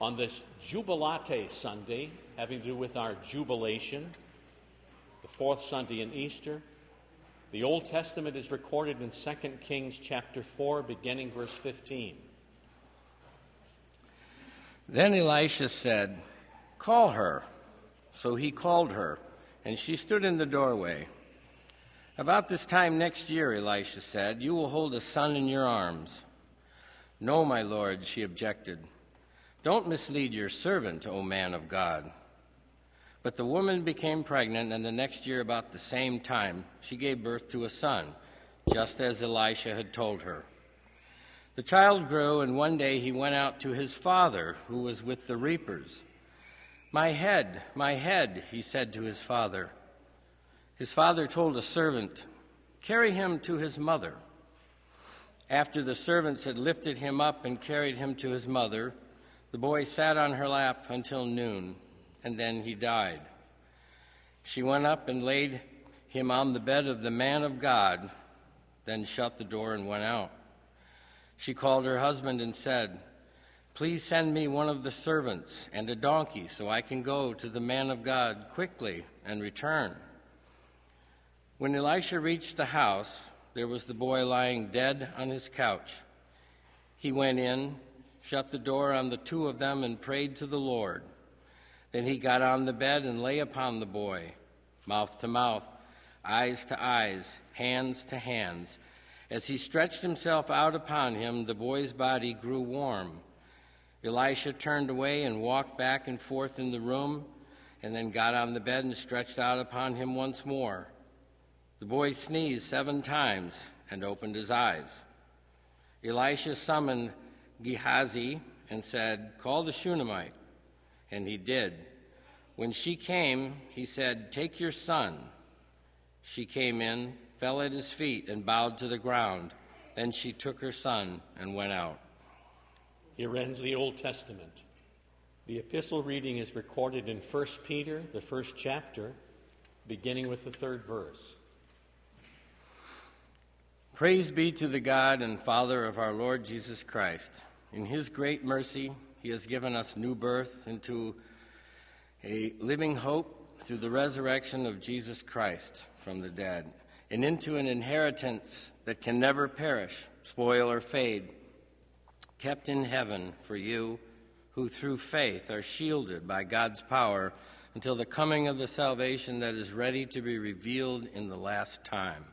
On this Jubilate Sunday, having to do with our jubilation, the fourth Sunday in Easter, the Old Testament is recorded in 2 Kings chapter 4, beginning verse 15. Then Elisha said, Call her. So he called her, and she stood in the doorway. About this time next year, Elisha said, you will hold a son in your arms. No, my lord, she objected. Don't mislead your servant, O man of God. But the woman became pregnant, and the next year, about the same time, she gave birth to a son, just as Elisha had told her. The child grew, and one day he went out to his father, who was with the reapers. My head, my head, he said to his father. His father told a servant, Carry him to his mother. After the servants had lifted him up and carried him to his mother, the boy sat on her lap until noon, and then he died. She went up and laid him on the bed of the man of God, then shut the door and went out. She called her husband and said, Please send me one of the servants and a donkey so I can go to the man of God quickly and return. When Elisha reached the house, there was the boy lying dead on his couch. He went in, shut the door on the two of them, and prayed to the Lord. Then he got on the bed and lay upon the boy, mouth to mouth, eyes to eyes, hands to hands. As he stretched himself out upon him, the boy's body grew warm. Elisha turned away and walked back and forth in the room, and then got on the bed and stretched out upon him once more. The boy sneezed seven times and opened his eyes. Elisha summoned Gehazi and said, Call the Shunammite. And he did. When she came, he said, Take your son. She came in, fell at his feet, and bowed to the ground. Then she took her son and went out. Here ends the Old Testament. The epistle reading is recorded in 1 Peter, the first chapter, beginning with the third verse. Praise be to the God and Father of our Lord Jesus Christ. In his great mercy, he has given us new birth into a living hope through the resurrection of Jesus Christ from the dead, and into an inheritance that can never perish, spoil, or fade, kept in heaven for you who through faith are shielded by God's power until the coming of the salvation that is ready to be revealed in the last time.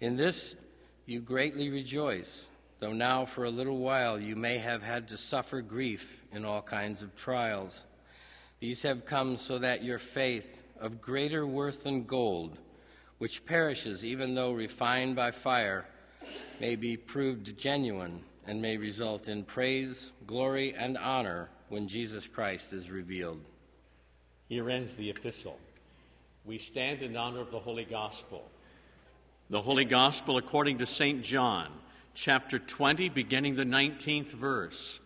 In this you greatly rejoice, though now for a little while you may have had to suffer grief in all kinds of trials. These have come so that your faith, of greater worth than gold, which perishes even though refined by fire, may be proved genuine and may result in praise, glory, and honor when Jesus Christ is revealed. Here ends the epistle. We stand in honor of the Holy Gospel. The Holy Gospel according to St. John, chapter 20, beginning the 19th verse.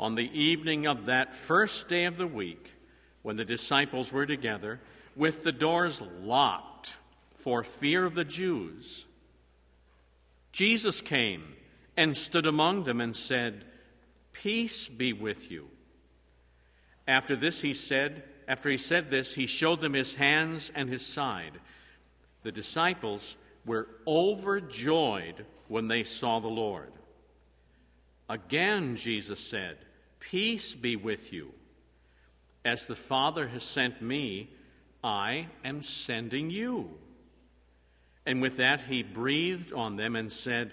On the evening of that first day of the week, when the disciples were together, with the doors locked for fear of the Jews, Jesus came and stood among them and said, Peace be with you. After this, he said, after he said this, he showed them his hands and his side the disciples were overjoyed when they saw the Lord. Again, Jesus said, Peace be with you. As the Father has sent me, I am sending you. And with that, he breathed on them and said,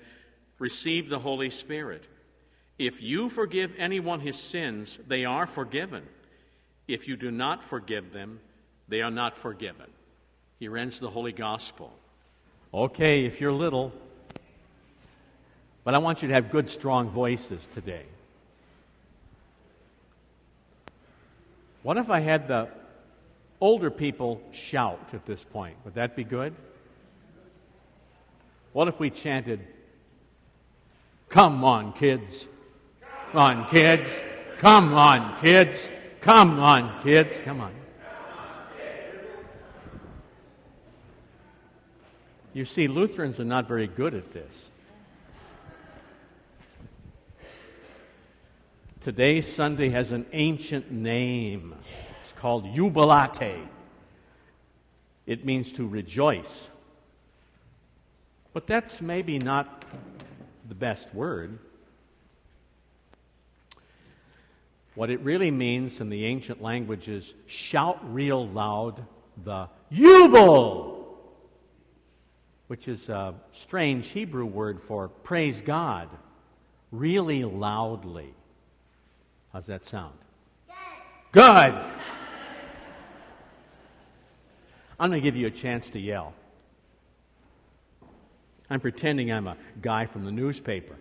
Receive the Holy Spirit. If you forgive anyone his sins, they are forgiven. If you do not forgive them, they are not forgiven. Here ends the Holy Gospel. Okay, if you're little, but I want you to have good, strong voices today. What if I had the older people shout at this point? Would that be good? What if we chanted, Come on, kids. Come on, kids. Come on, kids. Come on, kids. Come on. You see, Lutherans are not very good at this. Today, Sunday has an ancient name. It's called Jubilate. It means to rejoice. But that's maybe not the best word. What it really means in the ancient language is shout real loud the Jubal, which is a strange Hebrew word for praise God, really loudly. How's that sound? Good. Good. I'm going to give you a chance to yell. I'm pretending I'm a guy from the newspaper.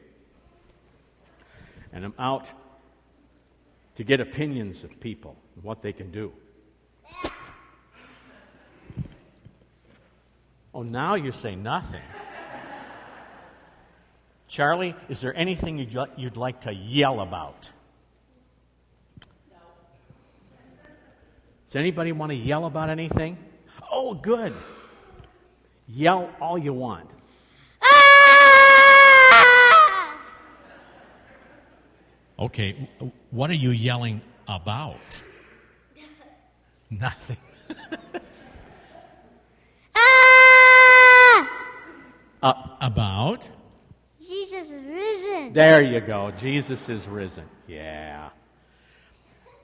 And I'm out to get opinions of people and what they can do. Oh, now you say nothing. Charlie, is there anything you'd, you'd like to yell about? No. Does anybody want to yell about anything? Oh, good. Yell all you want. Okay, what are you yelling about? Nothing. about? Jesus is risen. There you go. Jesus is risen. Yeah.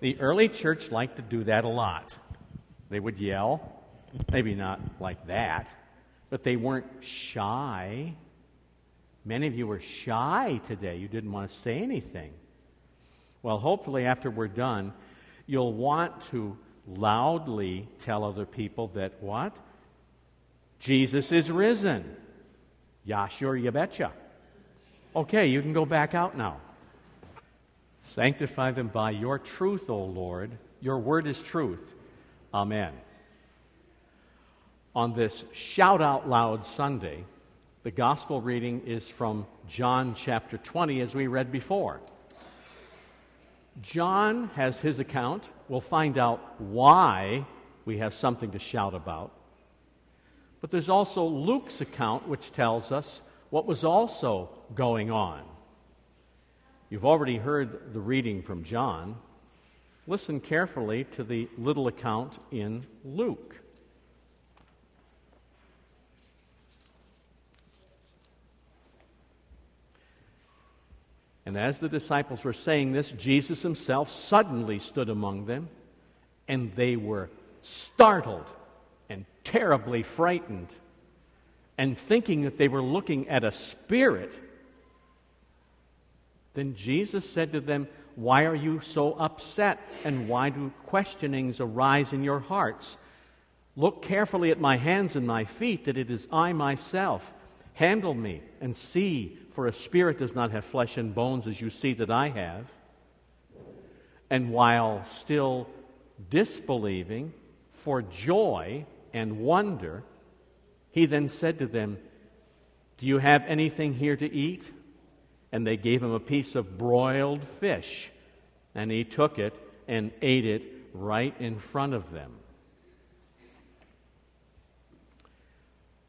The early church liked to do that a lot. They would yell, maybe not like that, but they weren't shy. Many of you were shy today. You didn't want to say anything. Well, hopefully, after we're done, you'll want to loudly tell other people that what? Jesus is risen. Yeah, sure, you betcha. Okay, you can go back out now. Sanctify them by your truth, O Lord. Your word is truth. Amen. On this shout out loud Sunday, the gospel reading is from John chapter 20, as we read before. John has his account. We'll find out why we have something to shout about. But there's also Luke's account, which tells us what was also going on. You've already heard the reading from John. Listen carefully to the little account in Luke. And as the disciples were saying this, Jesus himself suddenly stood among them, and they were startled and terribly frightened, and thinking that they were looking at a spirit. Then Jesus said to them, Why are you so upset, and why do questionings arise in your hearts? Look carefully at my hands and my feet, that it is I myself. Handle me and see for a spirit does not have flesh and bones as you see that I have. And while still disbelieving, for joy and wonder, he then said to them, Do you have anything here to eat? And they gave him a piece of broiled fish. And he took it and ate it right in front of them.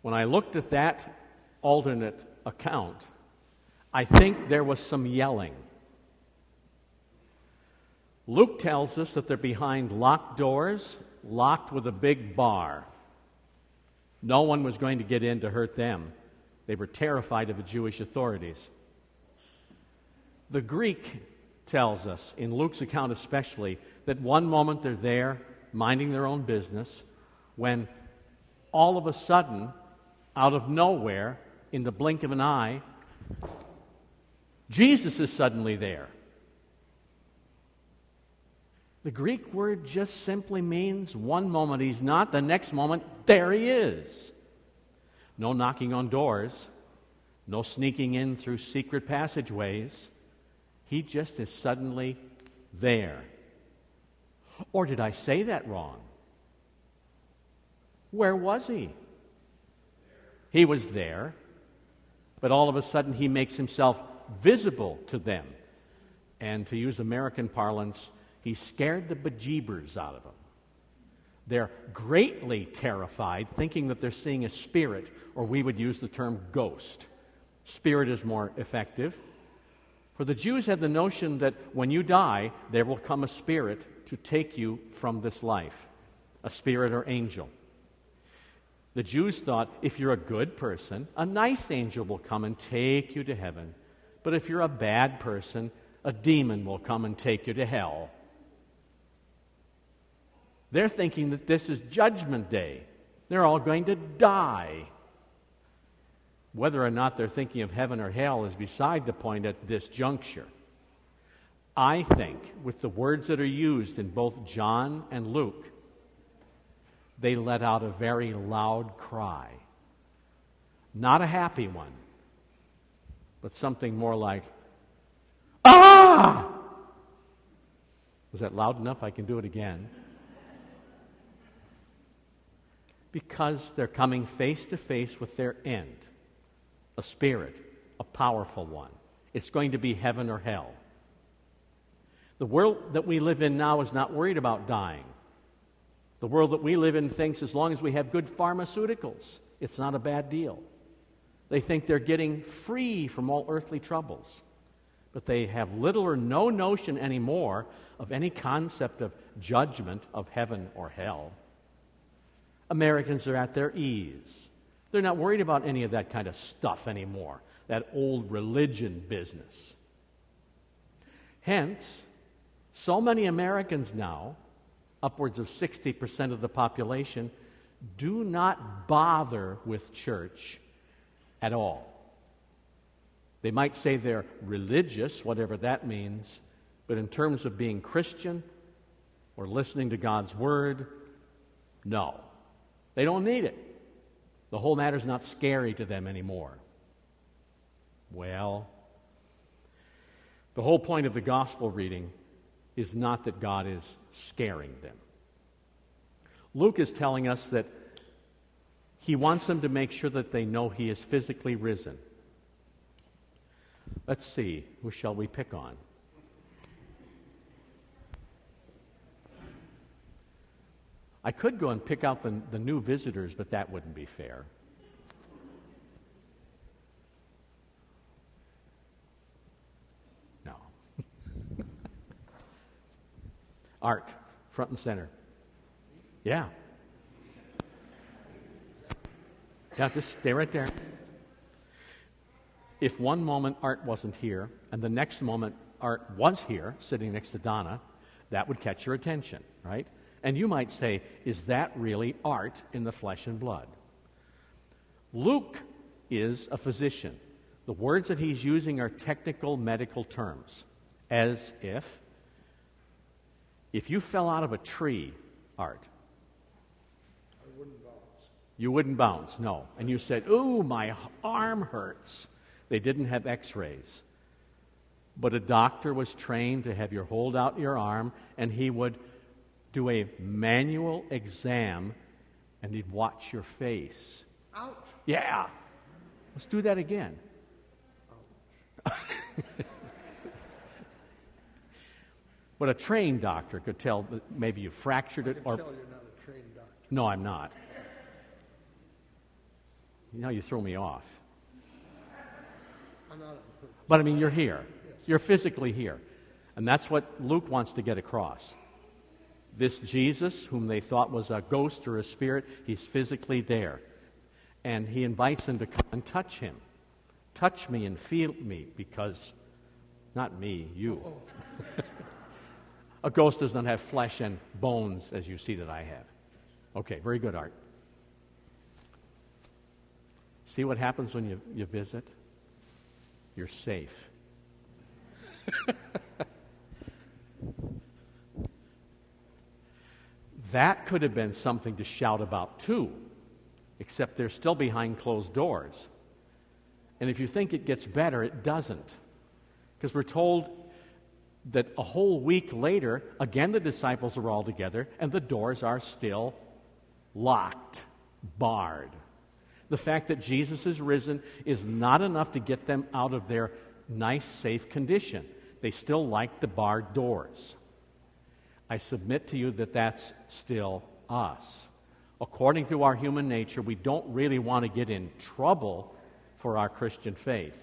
When I looked at that alternate account, I think there was some yelling. Luke tells us that they're behind locked doors, locked with a big bar. No one was going to get in to hurt them. They were terrified of the Jewish authorities. The Greek tells us, in Luke's account especially, that one moment they're there minding their own business when all of a sudden, out of nowhere, in the blink of an eye, Jesus is suddenly there. The Greek word just simply means one moment he's not, the next moment, there he is. No knocking on doors, no sneaking in through secret passageways. He just is suddenly there. Or did I say that wrong? Where was he? He was there, but all of a sudden he makes himself visible to them. And to use American parlance, he scared the bejeebers out of them. They're greatly terrified, thinking that they're seeing a spirit, or we would use the term ghost. Spirit is more effective. For the Jews had the notion that when you die, there will come a spirit to take you from this life, a spirit or angel. The Jews thought if you're a good person, a nice angel will come and take you to heaven. But if you're a bad person, a demon will come and take you to hell. They're thinking that this is Judgment Day. They're all going to die. Whether or not they're thinking of heaven or hell is beside the point at this juncture. I think, with the words that are used in both John and Luke, they let out a very loud cry. Not a happy one, but something more like, Ah! Was that loud enough? I can do it again. Because they're coming face to face with their end a spirit, a powerful one. It's going to be heaven or hell. The world that we live in now is not worried about dying. The world that we live in thinks as long as we have good pharmaceuticals, it's not a bad deal. They think they're getting free from all earthly troubles. But they have little or no notion anymore of any concept of judgment of heaven or hell. Americans are at their ease. They're not worried about any of that kind of stuff anymore, that old religion business. Hence, so many Americans now, upwards of 60% of the population, do not bother with church at all. They might say they're religious, whatever that means, but in terms of being Christian or listening to God's Word, no. They don't need it. The whole matter's not scary to them anymore. Well, the whole point of the gospel reading is not that God is scaring them. Luke is telling us that he wants them to make sure that they know he is physically risen. Let's see, who shall we pick on? I could go and pick out the, the new visitors, but that wouldn't be fair. No. Art, front and center. Yeah. Yeah, just stay right there. If one moment Art wasn't here, and the next moment Art was here, sitting next to Donna, that would catch your attention, right? And you might say, is that really art in the flesh and blood? Luke is a physician. The words that he's using are technical medical terms, as if if you fell out of a tree, Art, I wouldn't bounce. you wouldn't bounce, no. And you said, Ooh, my arm hurts. They didn't have x rays. But a doctor was trained to have you hold out your arm, and he would do a manual exam and he'd watch your face. Ouch. Yeah. Let's do that again. but a trained doctor could tell that maybe you fractured I it can or. tell you're not a trained doctor. No, I'm not. You know, you throw me off. I'm not on. But I mean, you're here. You're physically here. And that's what Luke wants to get across. This Jesus, whom they thought was a ghost or a spirit, he's physically there. And he invites them to come and touch him. Touch me and feel me because, not me, you. a ghost does not have flesh and bones as you see that I have. Okay, very good, Art. See what happens when you, you visit? You're safe. that could have been something to shout about too, except they're still behind closed doors. And if you think it gets better, it doesn't. Because we're told that a whole week later, again the disciples are all together and the doors are still locked, barred. The fact that Jesus is risen is not enough to get them out of their nice, safe condition. They still like the barred doors. I submit to you that that's still us. According to our human nature, we don't really want to get in trouble for our Christian faith.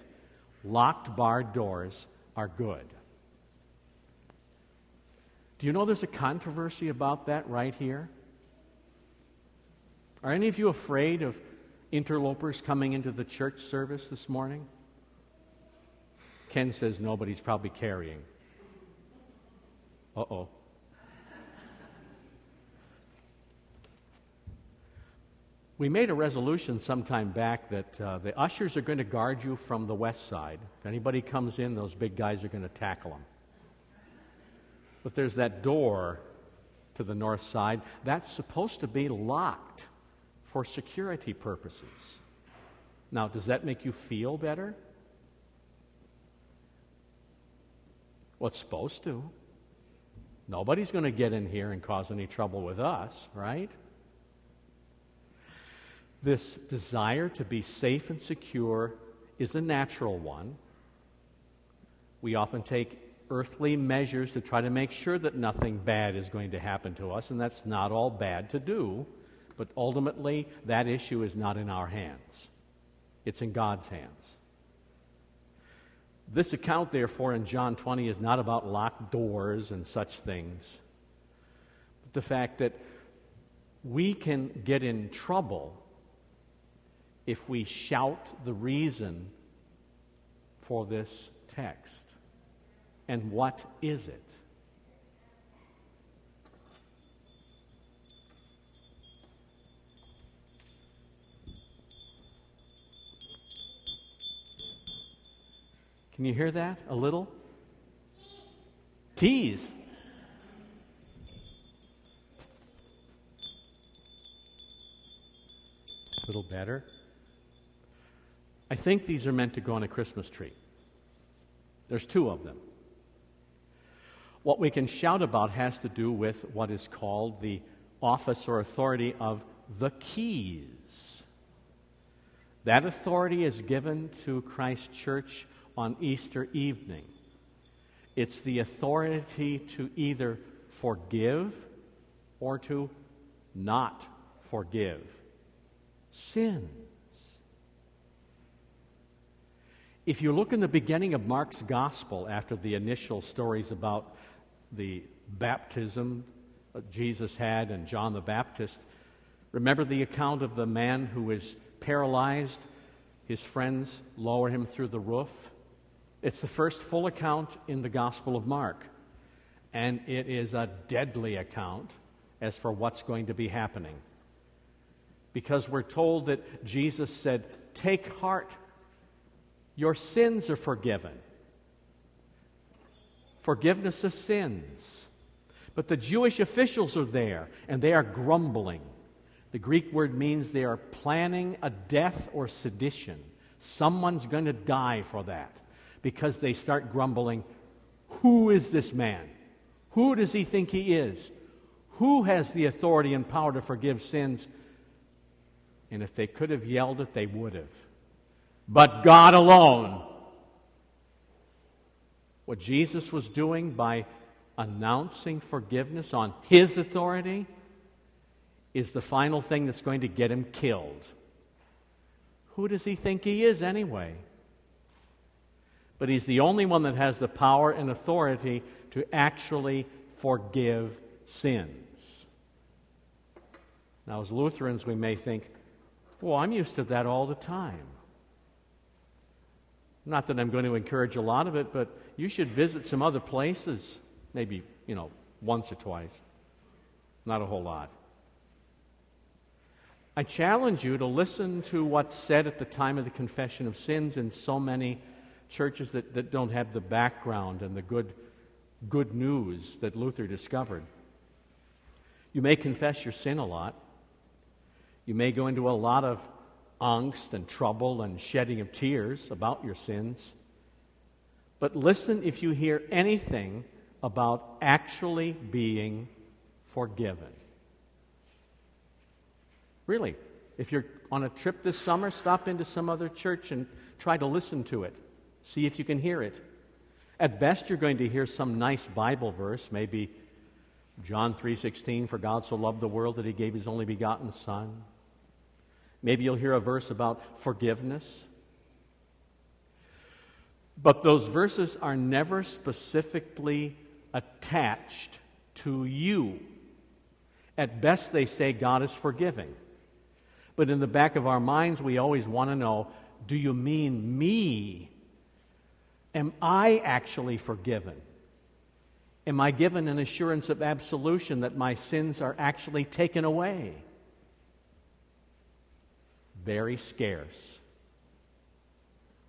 Locked, barred doors are good. Do you know there's a controversy about that right here? Are any of you afraid of interlopers coming into the church service this morning? Ken says nobody's probably carrying. Uh oh. We made a resolution some time back that uh, the ushers are going to guard you from the west side. If anybody comes in, those big guys are going to tackle them. But there's that door to the north side that's supposed to be locked for security purposes. Now, does that make you feel better? Well, it's supposed to. Nobody's going to get in here and cause any trouble with us, right? This desire to be safe and secure is a natural one. We often take earthly measures to try to make sure that nothing bad is going to happen to us, and that's not all bad to do, but ultimately, that issue is not in our hands, it's in God's hands. This account, therefore, in John 20 is not about locked doors and such things, but the fact that we can get in trouble if we shout the reason for this text. And what is it? Can you hear that a little? Keys. A little better. I think these are meant to go on a Christmas tree. There's two of them. What we can shout about has to do with what is called the office or authority of the keys. That authority is given to Christ Church on Easter evening. It's the authority to either forgive or to not forgive sins. If you look in the beginning of Mark's gospel, after the initial stories about the baptism Jesus had and John the Baptist, remember the account of the man who was paralyzed? His friends lower him through the roof. It's the first full account in the Gospel of Mark, and it is a deadly account as for what's going to be happening. Because we're told that Jesus said, Take heart, your sins are forgiven. Forgiveness of sins. But the Jewish officials are there, and they are grumbling. The Greek word means they are planning a death or sedition. Someone's going to die for that because they start grumbling Who is this man? Who does he think he is? Who has the authority and power to forgive sins? And if they could have yelled it, they would have. But God alone. What Jesus was doing by announcing forgiveness on his authority is the final thing that's going to get him killed. Who does he think he is anyway? but he's the only one that has the power and authority to actually forgive sins. Now, as Lutherans, we may think, well, I'm used to that all the time. Not that I'm going to encourage a lot of it, but you should visit some other places, maybe, you know, once or twice. Not a whole lot. I challenge you to listen to what's said at the time of the confession of sins in so many churches that, that don't have the background and the good, good news that Luther discovered. You may confess your sin a lot. You may go into a lot of angst and trouble and shedding of tears about your sins. But listen if you hear anything about actually being forgiven. Really, if you're on a trip this summer, stop into some other church and try to listen to it. See if you can hear it. At best you're going to hear some nice Bible verse, maybe John 3:16 for God so loved the world that he gave his only begotten son. Maybe you'll hear a verse about forgiveness. But those verses are never specifically attached to you. At best, they say God is forgiving. But in the back of our minds, we always want to know do you mean me? Am I actually forgiven? Am I given an assurance of absolution that my sins are actually taken away? Very scarce.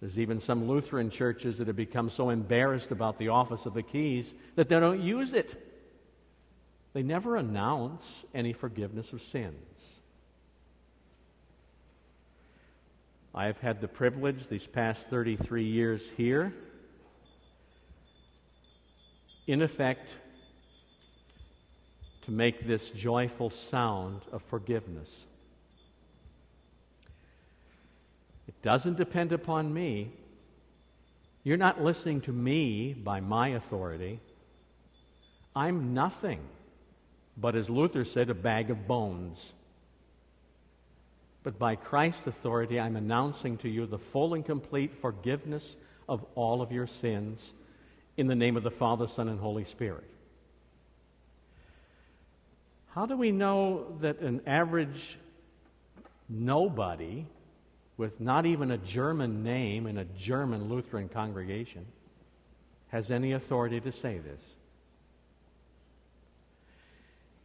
There's even some Lutheran churches that have become so embarrassed about the office of the keys that they don't use it. They never announce any forgiveness of sins. I have had the privilege these past 33 years here, in effect, to make this joyful sound of forgiveness. Doesn't depend upon me. You're not listening to me by my authority. I'm nothing but, as Luther said, a bag of bones. But by Christ's authority, I'm announcing to you the full and complete forgiveness of all of your sins in the name of the Father, Son, and Holy Spirit. How do we know that an average nobody with not even a German name in a German Lutheran congregation has any authority to say this?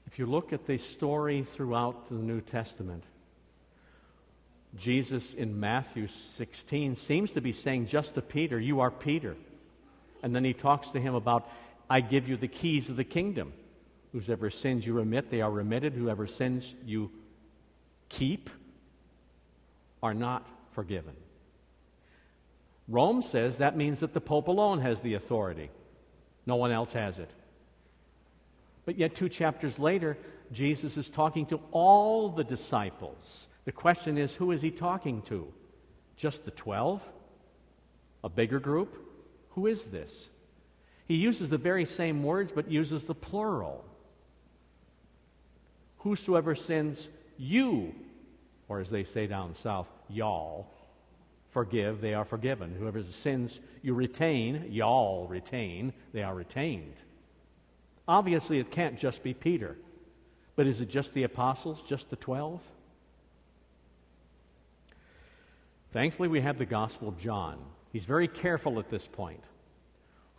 If you look at the story throughout the New Testament, Jesus in Matthew 16 seems to be saying just to Peter, You are Peter. And then he talks to him about, I give you the keys of the kingdom. Whoever sins you remit, they are remitted. Whoever sins you keep are not forgiven. Rome says that means that the Pope alone has the authority, no one else has it. But yet, two chapters later, Jesus is talking to all the disciples. The question is who is he talking to? Just the 12? A bigger group? Who is this? He uses the very same words but uses the plural. Whosoever sins you, or as they say down south, y'all, forgive, they are forgiven. Whoever sins you retain, y'all retain, they are retained. Obviously, it can't just be Peter. But is it just the apostles, just the 12? Thankfully, we have the Gospel of John. He's very careful at this point.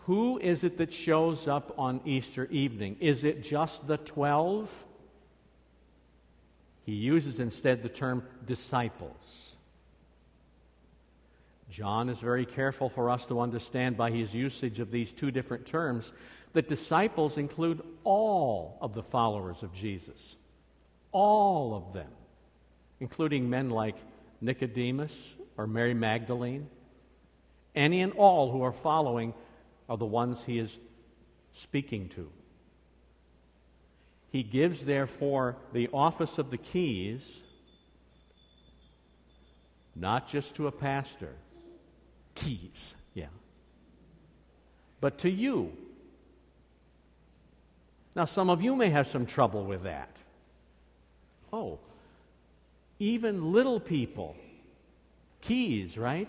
Who is it that shows up on Easter evening? Is it just the 12? He uses instead the term disciples. John is very careful for us to understand by his usage of these two different terms that disciples include all of the followers of Jesus. All of them, including men like Nicodemus or Mary Magdalene. Any and all who are following are the ones he is speaking to. He gives, therefore, the office of the keys not just to a pastor, keys, yeah, but to you now, some of you may have some trouble with that. Oh, even little people. Keys, right?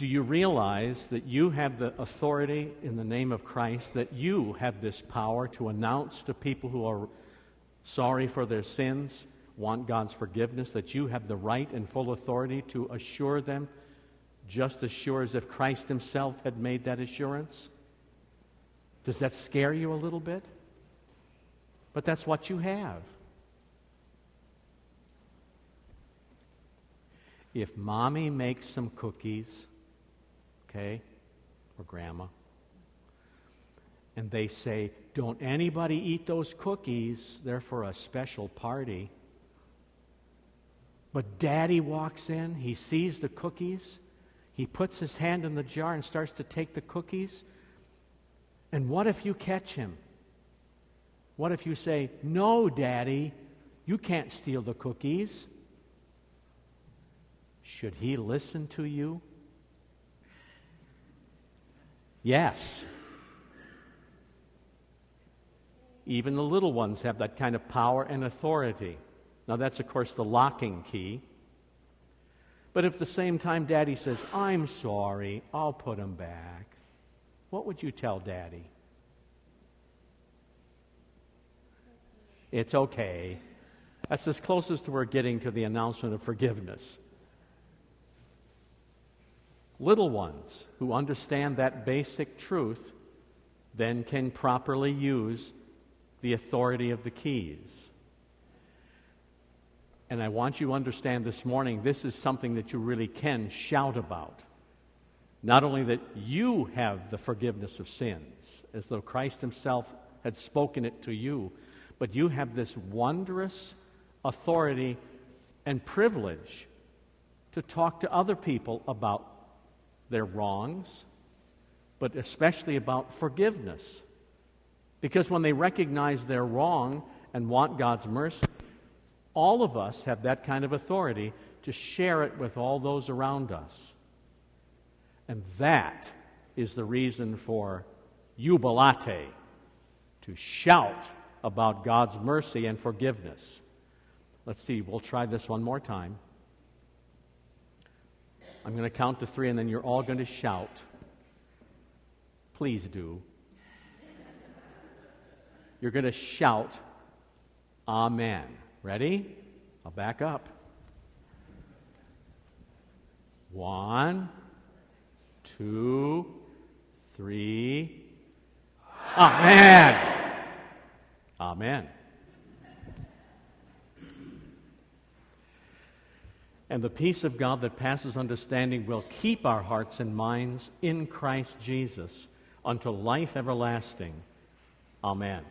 Do you realize that you have the authority in the name of Christ, that you have this power to announce to people who are sorry for their sins, want God's forgiveness, that you have the right and full authority to assure them just as sure as if Christ Himself had made that assurance? Does that scare you a little bit? But that's what you have. If mommy makes some cookies, okay, or grandma, and they say, Don't anybody eat those cookies, they're for a special party. But daddy walks in, he sees the cookies, he puts his hand in the jar and starts to take the cookies. And what if you catch him? What if you say, No, Daddy, you can't steal the cookies? Should he listen to you? Yes. Even the little ones have that kind of power and authority. Now, that's, of course, the locking key. But if at the same time daddy says, I'm sorry, I'll put them back, what would you tell daddy? It's okay. That's as close as we're getting to the announcement of forgiveness. Little ones who understand that basic truth then can properly use the authority of the keys. And I want you to understand this morning this is something that you really can shout about. Not only that you have the forgiveness of sins, as though Christ Himself had spoken it to you, but you have this wondrous authority and privilege to talk to other people about their wrongs, but especially about forgiveness. Because when they recognize their wrong and want God's mercy, all of us have that kind of authority to share it with all those around us. And that is the reason for jubilate, to shout about God's mercy and forgiveness. Let's see, we'll try this one more time. I'm going to count to three, and then you're all going to shout. Please do. You're going to shout, Amen. Ready? I'll back up. One, two, three. Amen. Amen. And the peace of God that passes understanding will keep our hearts and minds in Christ Jesus unto life everlasting. Amen.